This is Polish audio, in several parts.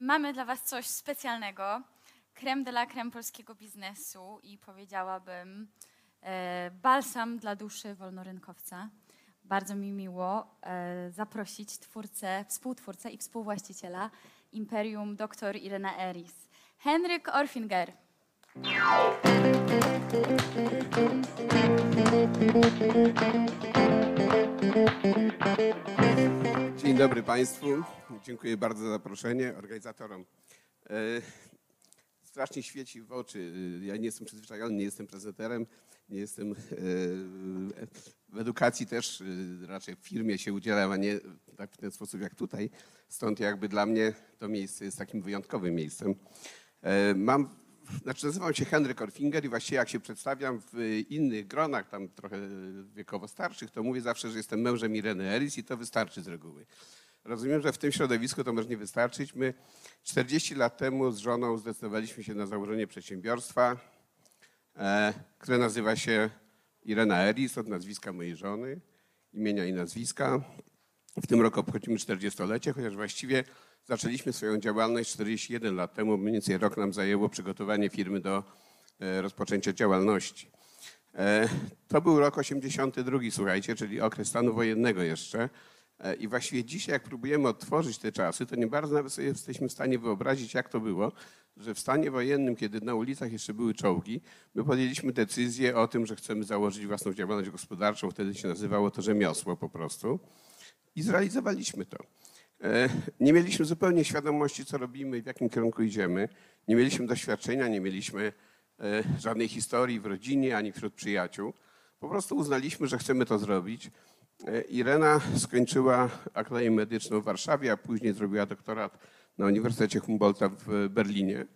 Mamy dla Was coś specjalnego. Creme de la creme polskiego biznesu i powiedziałabym e, balsam dla duszy wolnorynkowca. Bardzo mi miło e, zaprosić twórcę, współtwórcę i współwłaściciela Imperium dr Irena Eris. Henryk Orfinger. Dzień dobry Państwu. Dziękuję bardzo za zaproszenie organizatorom. E, Strasznie świeci w oczy. Ja nie jestem przyzwyczajony, nie jestem prezenterem, nie jestem e, w edukacji też e, raczej w firmie się udzielam, a nie tak w ten sposób jak tutaj. Stąd jakby dla mnie to miejsce jest takim wyjątkowym miejscem. Mam, znaczy nazywam się Henryk Orfinger i właściwie jak się przedstawiam w innych gronach, tam trochę wiekowo starszych, to mówię zawsze, że jestem mężem Ireny Eris i to wystarczy z reguły. Rozumiem, że w tym środowisku to może nie wystarczyć. My 40 lat temu z żoną zdecydowaliśmy się na założenie przedsiębiorstwa, e, które nazywa się Irena Eris od nazwiska mojej żony, imienia i nazwiska. W tym roku obchodzimy 40-lecie, chociaż właściwie zaczęliśmy swoją działalność 41 lat temu. Mniej więcej rok nam zajęło przygotowanie firmy do e, rozpoczęcia działalności. E, To był rok 82, słuchajcie, czyli okres stanu wojennego jeszcze. E, I właściwie dzisiaj, jak próbujemy odtworzyć te czasy, to nie bardzo nawet sobie jesteśmy w stanie wyobrazić, jak to było, że w stanie wojennym, kiedy na ulicach jeszcze były czołgi, my podjęliśmy decyzję o tym, że chcemy założyć własną działalność gospodarczą. Wtedy się nazywało to rzemiosło po prostu. I zrealizowaliśmy to. E, Nie mieliśmy zupełnie świadomości, co robimy i w jakim kierunku idziemy. Nie mieliśmy doświadczenia, nie mieliśmy e, żadnej historii w rodzinie ani wśród przyjaciół. Po prostu uznaliśmy, że chcemy to zrobić. E, Irena skończyła Akademię Medyczną w Warszawie, a później zrobiła doktorat na Uniwersytecie Humboldta w Berlinie.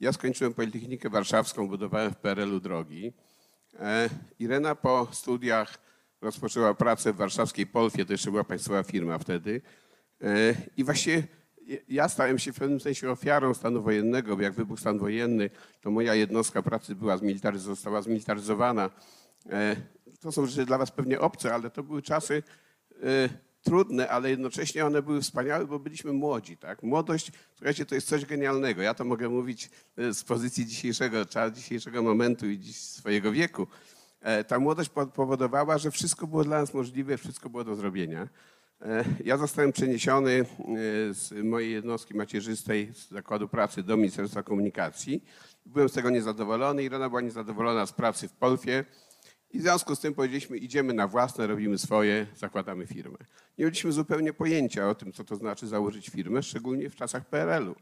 Ja skończyłem Politechnikę Warszawską, budowałem w PRL-u drogi. Irena po studiach rozpoczęła pracę w warszawskiej Polfie, to jeszcze była państwowa firma wtedy. E, I właściwie ja stałem się w pewnym sensie ofiarą stanu wojennego, bo jak wybuchł stan wojenny, to moja jednostka pracy była zmilitaryz- została zmilitaryzowana. E, To są rzeczy dla was pewnie obce, ale to były czasy e, trudne, ale jednocześnie one były wspaniałe, bo byliśmy młodzi. Tak? Młodość, słuchajcie, to jest coś genialnego. Ja to mogę mówić z pozycji dzisiejszego, dzisiejszego momentu i swojego wieku. Ta młodość po- powodowała, że wszystko było dla nas możliwe, wszystko było do zrobienia. E, Ja zostałem przeniesiony e, z mojej jednostki macierzystej z zakładu pracy do Ministerstwa Komunikacji. Byłem z tego niezadowolony. Irena była niezadowolona z pracy w Polfie. I w związku z tym powiedzieliśmy, idziemy na własne, robimy swoje, zakładamy firmę. Nie mieliśmy zupełnie pojęcia o tym, co to znaczy założyć firmę, szczególnie w czasach PRL-u.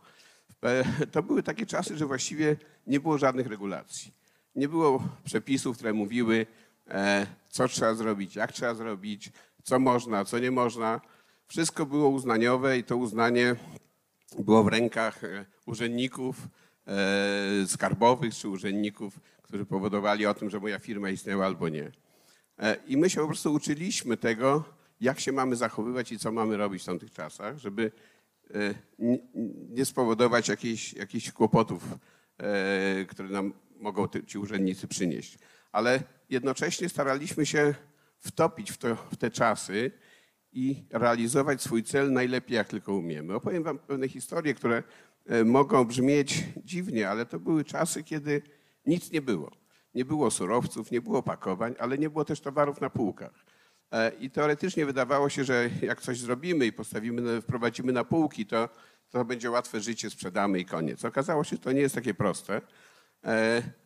To były takie czasy, że właściwie nie było żadnych regulacji. Nie było przepisów, które mówiły, e, co trzeba zrobić, jak trzeba zrobić, co można, co nie można. Wszystko było uznaniowe i to uznanie było w rękach e, urzędników e, skarbowych czy urzędników, którzy powodowali o tym, że moja firma istniała albo nie. E, I my się po prostu uczyliśmy tego, jak się mamy zachowywać i co mamy robić w tamtych czasach, żeby nie- spowodować jakichś, jakichś kłopotów, które nam mogą ci urzędnicy przynieść. Ale jednocześnie staraliśmy się wtopić w, to, w te czasy i realizować swój cel najlepiej, jak tylko umiemy. Opowiem wam pewne historie, które e, mogą brzmieć dziwnie, ale to były czasy, kiedy nic nie było. Nie było surowców, nie było pakowań, ale nie było też towarów na półkach. E, I teoretycznie wydawało się, że jak coś zrobimy i postawimy, wprowadzimy na półki, to, to będzie łatwe życie, sprzedamy i koniec. Okazało się, że to nie jest takie proste,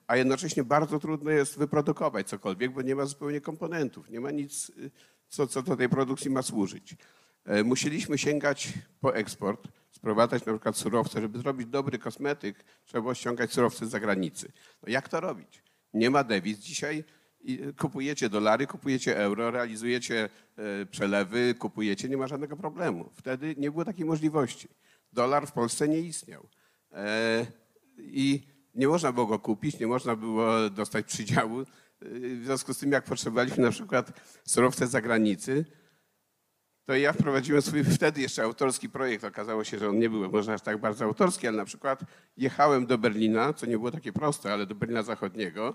a jednocześnie bardzo trudno jest wyprodukować cokolwiek, bo nie ma zupełnie komponentów, nie ma nic, y, co, co do tej produkcji ma służyć. E, Musieliśmy sięgać po eksport, sprowadzać na przykład surowce. Żeby zrobić dobry kosmetyk, trzeba było ściągać surowce z zagranicy. No jak to robić? Nie ma dewiz. Dzisiaj i kupujecie dolary, kupujecie euro, realizujecie e, przelewy, kupujecie, nie ma żadnego problemu. Wtedy nie było takiej możliwości. Dolar w Polsce nie istniał. E, I nie można było go kupić, nie można było dostać przydziału. W związku z tym, jak potrzebowaliśmy na przykład surowce z zagranicy, to ja wprowadziłem swój wtedy jeszcze autorski projekt. Okazało się, że on nie był może aż tak bardzo autorski, ale na przykład jechałem do Berlina, co nie było takie proste, ale do Berlina Zachodniego.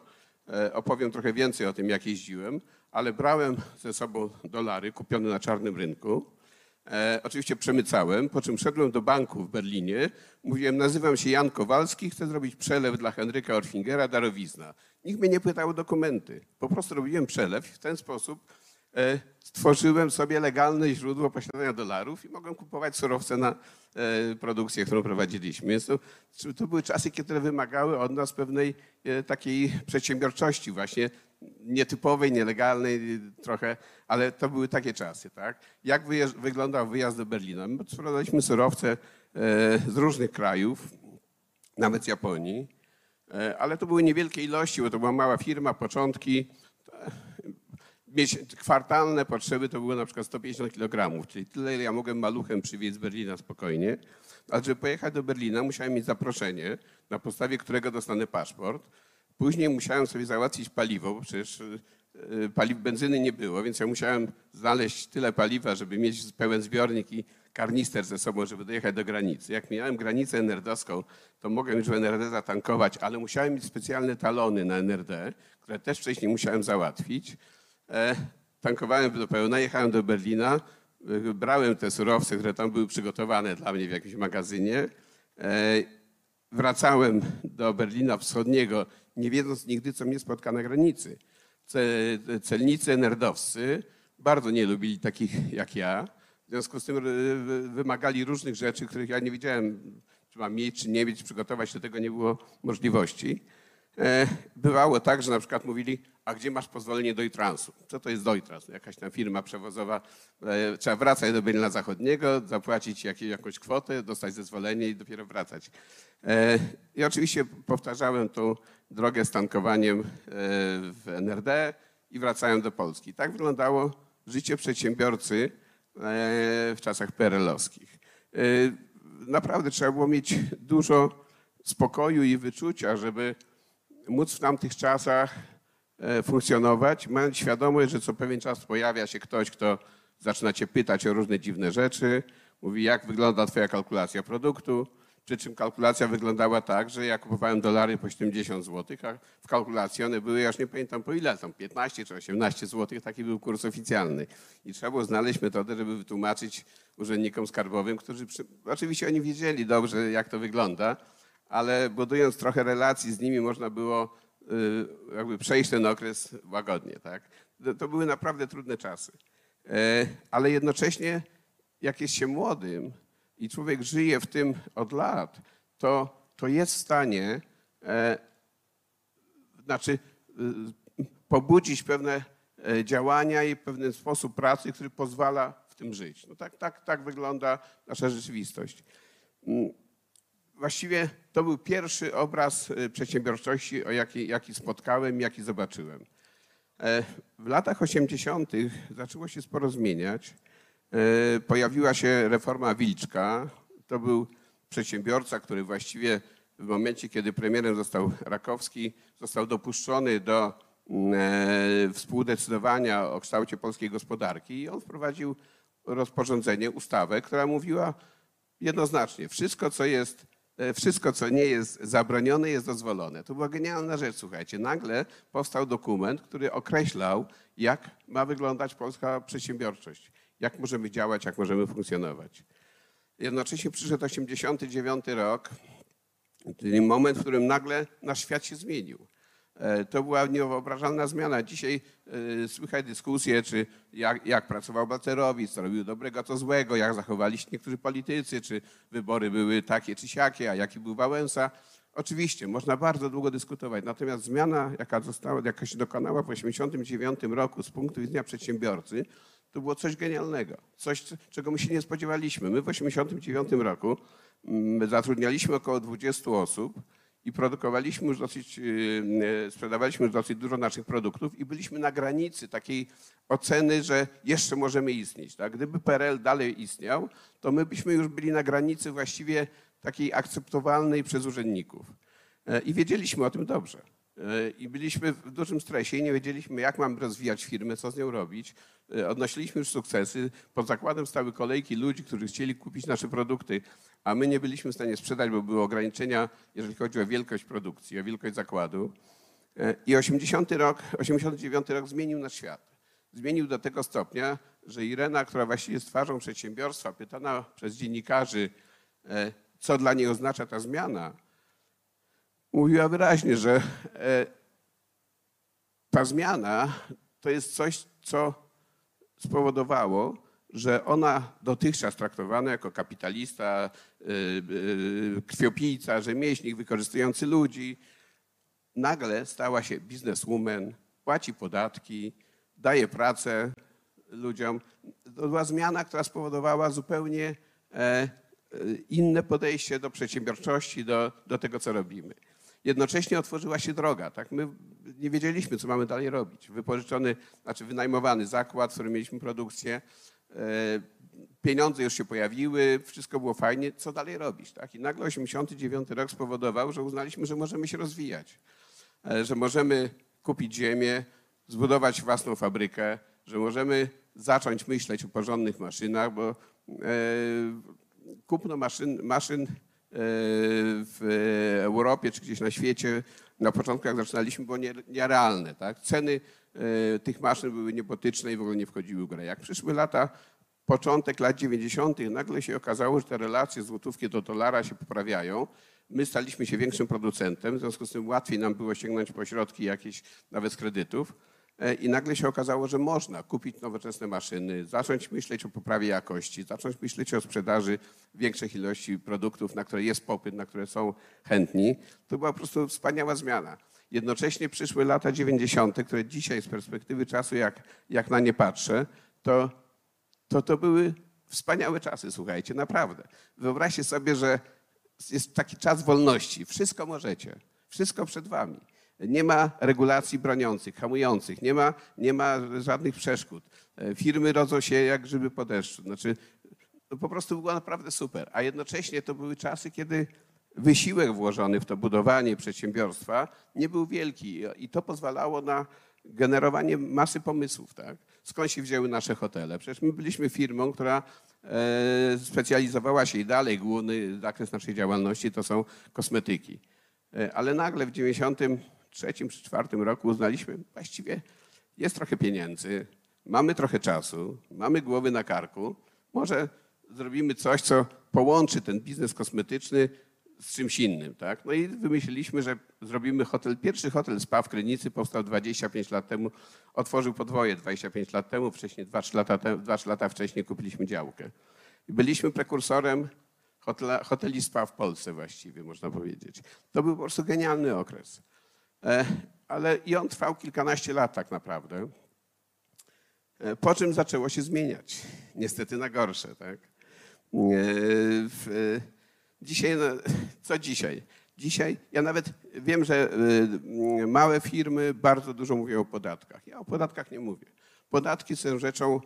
E, Opowiem trochę więcej o tym, jak jeździłem, ale brałem ze sobą dolary kupione na czarnym rynku. E, oczywiście przemycałem, po czym szedłem do banku w Berlinie. Mówiłem, nazywam się Jan Kowalski, chcę zrobić przelew dla Henryka Orfingera, darowizna. Nikt mnie nie pytał o dokumenty. Po prostu robiłem przelew i w ten sposób e, stworzyłem sobie legalne źródło posiadania dolarów i mogłem kupować surowce na e, produkcję, którą prowadziliśmy. Więc to, to były czasy, które wymagały od nas pewnej takiej przedsiębiorczości właśnie, nietypowej, nielegalnej trochę, ale to były takie czasy, tak? Jak wyjeżdż, wyglądał wyjazd do Berlina? My sprowadzaliśmy surowce e, z różnych krajów, nawet z Japonii, e, ale to były niewielkie ilości, bo to była mała firma, początki. E, Mieć kwartalne potrzeby to było na przykład 150 kg, czyli tyle, ja mogłem maluchem przywieźć z Berlina spokojnie. Ale żeby pojechać do Berlina, musiałem mieć zaproszenie, na podstawie którego dostanę paszport. Później musiałem sobie załatwić paliwo, bo przecież e, paliw benzyny nie było, więc ja musiałem znaleźć tyle paliwa, żeby mieć pełen zbiornik i karnister ze sobą, żeby dojechać do granicy. Jak miałem granicę NRD-owską, to mogłem już w NRD zatankować, ale musiałem mieć specjalne talony na NRD, które też wcześniej musiałem załatwić. E, tankowałem do pełna, jechałem do Berlina, e, brałem te surowce, które tam były przygotowane dla mnie w jakimś magazynie. E, wracałem do Berlina Wschodniego, nie wiedząc nigdy, co mnie spotka na granicy. Ce- Celnicy nerdowscy bardzo nie lubili takich jak ja. W związku z tym e, wy- wymagali różnych rzeczy, których ja nie wiedziałem, czy mam mieć, czy nie mieć, przygotować do tego nie było możliwości. E, Bywało tak, że na przykład mówili, a gdzie masz pozwolenie do transu? Co to jest Deutrans? Jakaś tam firma przewozowa. e, Trzeba wracać do Berlina Zachodniego, zapłacić jakąś kwotę, dostać zezwolenie i dopiero wracać. I oczywiście powtarzałem tą drogę z tankowaniem e, w NRD i wracałem do Polski. Tak wyglądało życie przedsiębiorcy e, w czasach PRL-owskich. E, Naprawdę trzeba było mieć dużo spokoju i wyczucia, żeby móc w tamtych czasach funkcjonować, mając świadomość, że co pewien czas pojawia się ktoś, kto zaczyna cię pytać o różne dziwne rzeczy, mówi, jak wygląda twoja kalkulacja produktu, przy czym kalkulacja wyglądała tak, że ja kupowałem dolary po 70 zł, a w kalkulacji one były, ja już nie pamiętam po ile, tam 15 czy 18 zł, taki był kurs oficjalny. I trzeba było znaleźć metodę, żeby wytłumaczyć urzędnikom skarbowym, którzy przy... oczywiście oni wiedzieli dobrze, jak to wygląda, ale budując trochę relacji z nimi, można było y, jakby przejść ten okres łagodnie. Tak? To, były naprawdę trudne czasy. E, Ale jednocześnie, jak jest się młodym i człowiek żyje w tym od lat, to, to jest w stanie e, znaczy y, pobudzić pewne e, działania i pewien sposób pracy, który pozwala w tym żyć. No tak, tak, tak wygląda nasza rzeczywistość. Mm, Właściwie to był pierwszy obraz e, przedsiębiorczości, o jaki, jaki spotkałem, jaki zobaczyłem. E, W latach 80. zaczęło się sporo zmieniać. E, Pojawiła się reforma Wilczka. To był przedsiębiorca, który właściwie w momencie, kiedy premierem został Rakowski, został dopuszczony do mm, e, współdecydowania o kształcie polskiej gospodarki i on wprowadził rozporządzenie, ustawę, która mówiła jednoznacznie, wszystko co jest, e, wszystko co nie jest zabronione jest dozwolone. To była genialna rzecz, słuchajcie. Nagle powstał dokument, który określał, jak ma wyglądać polska przedsiębiorczość, jak możemy działać, jak możemy funkcjonować. Jednocześnie przyszedł 89 rok, czyli moment, w którym nagle nasz świat się zmienił. E, To była niewyobrażalna zmiana. Dzisiaj e, słychać dyskusje, czy jak, jak pracował Balcerowicz, co robił dobrego, co złego, jak zachowali się niektórzy politycy, czy wybory były takie czy siakie, a jaki był Wałęsa. Oczywiście, można bardzo długo dyskutować, natomiast zmiana, jaka, została, jaka się dokonała w 1989 roku z punktu widzenia przedsiębiorcy, to było coś genialnego, coś, czego my się nie spodziewaliśmy. My w 1989 roku mm, zatrudnialiśmy około 20 osób i produkowaliśmy już dosyć, yy, yy, sprzedawaliśmy już dosyć dużo naszych produktów i byliśmy na granicy takiej oceny, że jeszcze możemy istnieć. Tak? Gdyby PRL dalej istniał, to my byśmy już byli na granicy właściwie takiej akceptowalnej przez urzędników. E, I wiedzieliśmy o tym dobrze. I byliśmy w dużym stresie i nie wiedzieliśmy, jak mamy rozwijać firmę, co z nią robić. E, Odnosiliśmy już sukcesy. Pod zakładem stały kolejki ludzi, którzy chcieli kupić nasze produkty, a my nie byliśmy w stanie sprzedać, bo były ograniczenia, jeżeli chodzi o wielkość produkcji, o wielkość zakładu. E, I 80 rok, 89 rok zmienił nasz świat. Zmienił do tego stopnia, że Irena, która właściwie jest twarzą przedsiębiorstwa, pytana przez dziennikarzy, e, co dla niej oznacza ta zmiana, mówiła wyraźnie, że e, ta zmiana to jest coś, co spowodowało, że ona dotychczas traktowana jako kapitalista, y, y, krwiopijca, rzemieślnik wykorzystujący ludzi, nagle stała się bizneswoman, płaci podatki, daje pracę ludziom. To była zmiana, która spowodowała zupełnie e, e, inne podejście do przedsiębiorczości, do, do tego, co robimy. Jednocześnie otworzyła się droga. Tak? My nie wiedzieliśmy, co mamy dalej robić. Wypożyczony, znaczy wynajmowany zakład, w którym mieliśmy produkcję, e, pieniądze już się pojawiły, wszystko było fajnie, co dalej robić? Tak? I nagle 89 rok spowodował, że uznaliśmy, że możemy się rozwijać, e, że możemy kupić ziemię, zbudować własną fabrykę, że możemy zacząć myśleć o porządnych maszynach, bo e, kupno maszyn, maszyn w Europie czy gdzieś na świecie na początku, jak zaczynaliśmy, było nie- nierealne. Tak? Ceny e, tych maszyn były niebotyczne i w ogóle nie wchodziły w grę. Jak przyszły lata, początek lat 90., nagle się okazało, że te relacje złotówki do dolara się poprawiają. My staliśmy się większym producentem, w związku z tym łatwiej nam było sięgnąć po środki jakieś, nawet z kredytów. E, I nagle się okazało, że można kupić nowoczesne maszyny, zacząć myśleć o poprawie jakości, zacząć myśleć o sprzedaży większych ilości produktów, na które jest popyt, na które są chętni. To była po prostu wspaniała zmiana. Jednocześnie przyszły lata 90., które dzisiaj z perspektywy czasu, jak, jak na nie patrzę, to, to to były wspaniałe czasy, słuchajcie, naprawdę. Wyobraźcie sobie, że jest taki czas wolności. Wszystko możecie. Wszystko przed wami. Nie ma regulacji broniących, hamujących, nie ma, nie ma żadnych przeszkód. E, Firmy rodzą się jak grzyby po deszczu. Znaczy, po prostu było naprawdę super. A jednocześnie to były czasy, kiedy wysiłek włożony w to budowanie przedsiębiorstwa nie był wielki i to pozwalało na generowanie masy pomysłów. Tak? Skąd się wzięły nasze hotele? Przecież my byliśmy firmą, która e, specjalizowała się i dalej główny zakres naszej działalności to są kosmetyki. E, Ale nagle w 93 czy 4 roku uznaliśmy, właściwie jest trochę pieniędzy, mamy trochę czasu, mamy głowy na karku, może zrobimy coś, co połączy ten biznes kosmetyczny z czymś innym. Tak? No i wymyśliliśmy, że zrobimy hotel. Pierwszy hotel spa w Krynicy powstał 25 lat temu, otworzył podwoje 25 lat temu, wcześniej 2-3 lata, te- 2-3 lata wcześniej kupiliśmy działkę. Byliśmy prekursorem hotela, hoteli spa w Polsce właściwie, można powiedzieć. To był po prostu genialny okres. E, ale i on trwał kilkanaście lat tak naprawdę. E, Po czym zaczęło się zmieniać. Niestety na gorsze, tak? E, dzisiaj, no, co dzisiaj? Dzisiaj ja nawet wiem, że małe firmy bardzo dużo mówią o podatkach. Ja o podatkach nie mówię. Podatki są rzeczą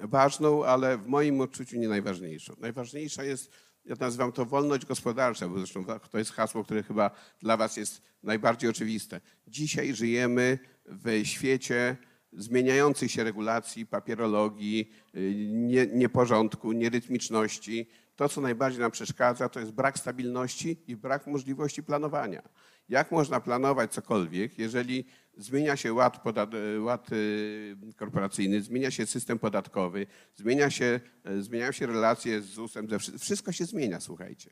ważną, ale w moim odczuciu nie najważniejszą. Najważniejsza jest, ja nazywam to wolność gospodarcza, bo zresztą to jest hasło, które chyba dla Was jest najbardziej oczywiste. Dzisiaj żyjemy w świecie zmieniających się regulacji, papierologii, y, nie, nieporządku, nierytmiczności. To, co najbardziej nam przeszkadza, to jest brak stabilności i brak możliwości planowania. Jak można planować cokolwiek, jeżeli zmienia się ład, ład y, korporacyjny, zmienia się system podatkowy, zmienia się, y, zmieniają się relacje z ZUS-em, wszystko się zmienia, słuchajcie.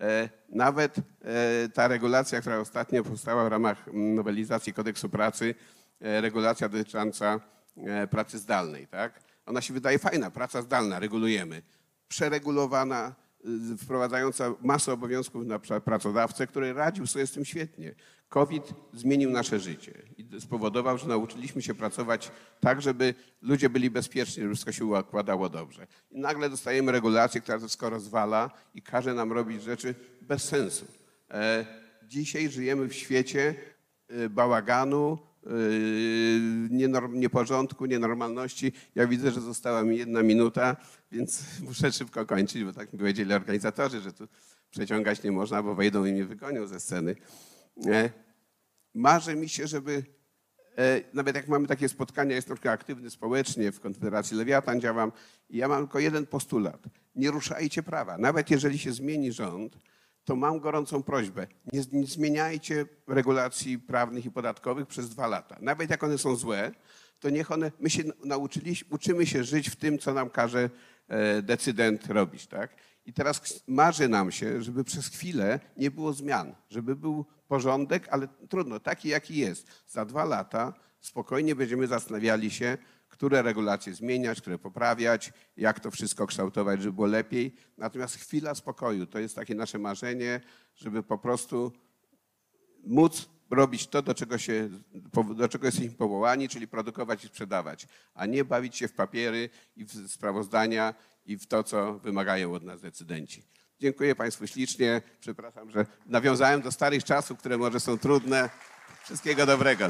E, Nawet e, ta regulacja, która ostatnio powstała w ramach nowelizacji kodeksu pracy, e, regulacja dotycząca e, pracy zdalnej, tak? Ona się wydaje fajna, praca zdalna, regulujemy. Przeregulowana, y, wprowadzająca masę obowiązków na pra- pracodawcę, który radził sobie z tym świetnie. COVID zmienił nasze życie i spowodował, że nauczyliśmy się pracować tak, żeby ludzie byli bezpieczni, żeby wszystko się układało dobrze. I nagle dostajemy regulację, która to wszystko rozwala i każe nam robić rzeczy bez sensu. E, Dzisiaj żyjemy w świecie e, bałaganu, e, nieporządku, nienormalności. Ja widzę, że została mi jedna minuta, więc muszę szybko kończyć, bo tak mi powiedzieli organizatorzy, że tu przeciągać nie można, bo wejdą i mnie wygonią ze sceny. E, Marzę mi się, żeby E, Nawet jak mamy takie spotkania, jestem trochę aktywny społecznie, w Konfederacji Lewiatan działam i ja mam tylko jeden postulat. Nie ruszajcie prawa. Nawet jeżeli się zmieni rząd, to mam gorącą prośbę. Nie, nie zmieniajcie regulacji prawnych i podatkowych przez dwa lata. Nawet jak one są złe, to niech one, my się nauczyliśmy, uczymy się żyć w tym, co nam każe e, decydent robić, tak? I teraz marzy nam się, żeby przez chwilę nie było zmian, żeby był porządek, ale trudno, taki jaki jest. Za dwa lata spokojnie będziemy zastanawiali się, które regulacje zmieniać, które poprawiać, jak to wszystko kształtować, żeby było lepiej. Natomiast chwila spokoju to jest takie nasze marzenie, żeby po prostu móc robić to, do czego, się, do czego jesteśmy powołani, czyli produkować i sprzedawać, a nie bawić się w papiery i w sprawozdania i w to, co wymagają od nas decydenci. Dziękuję Państwu ślicznie. Przepraszam, że nawiązałem do starych czasów, które może są trudne. Wszystkiego dobrego.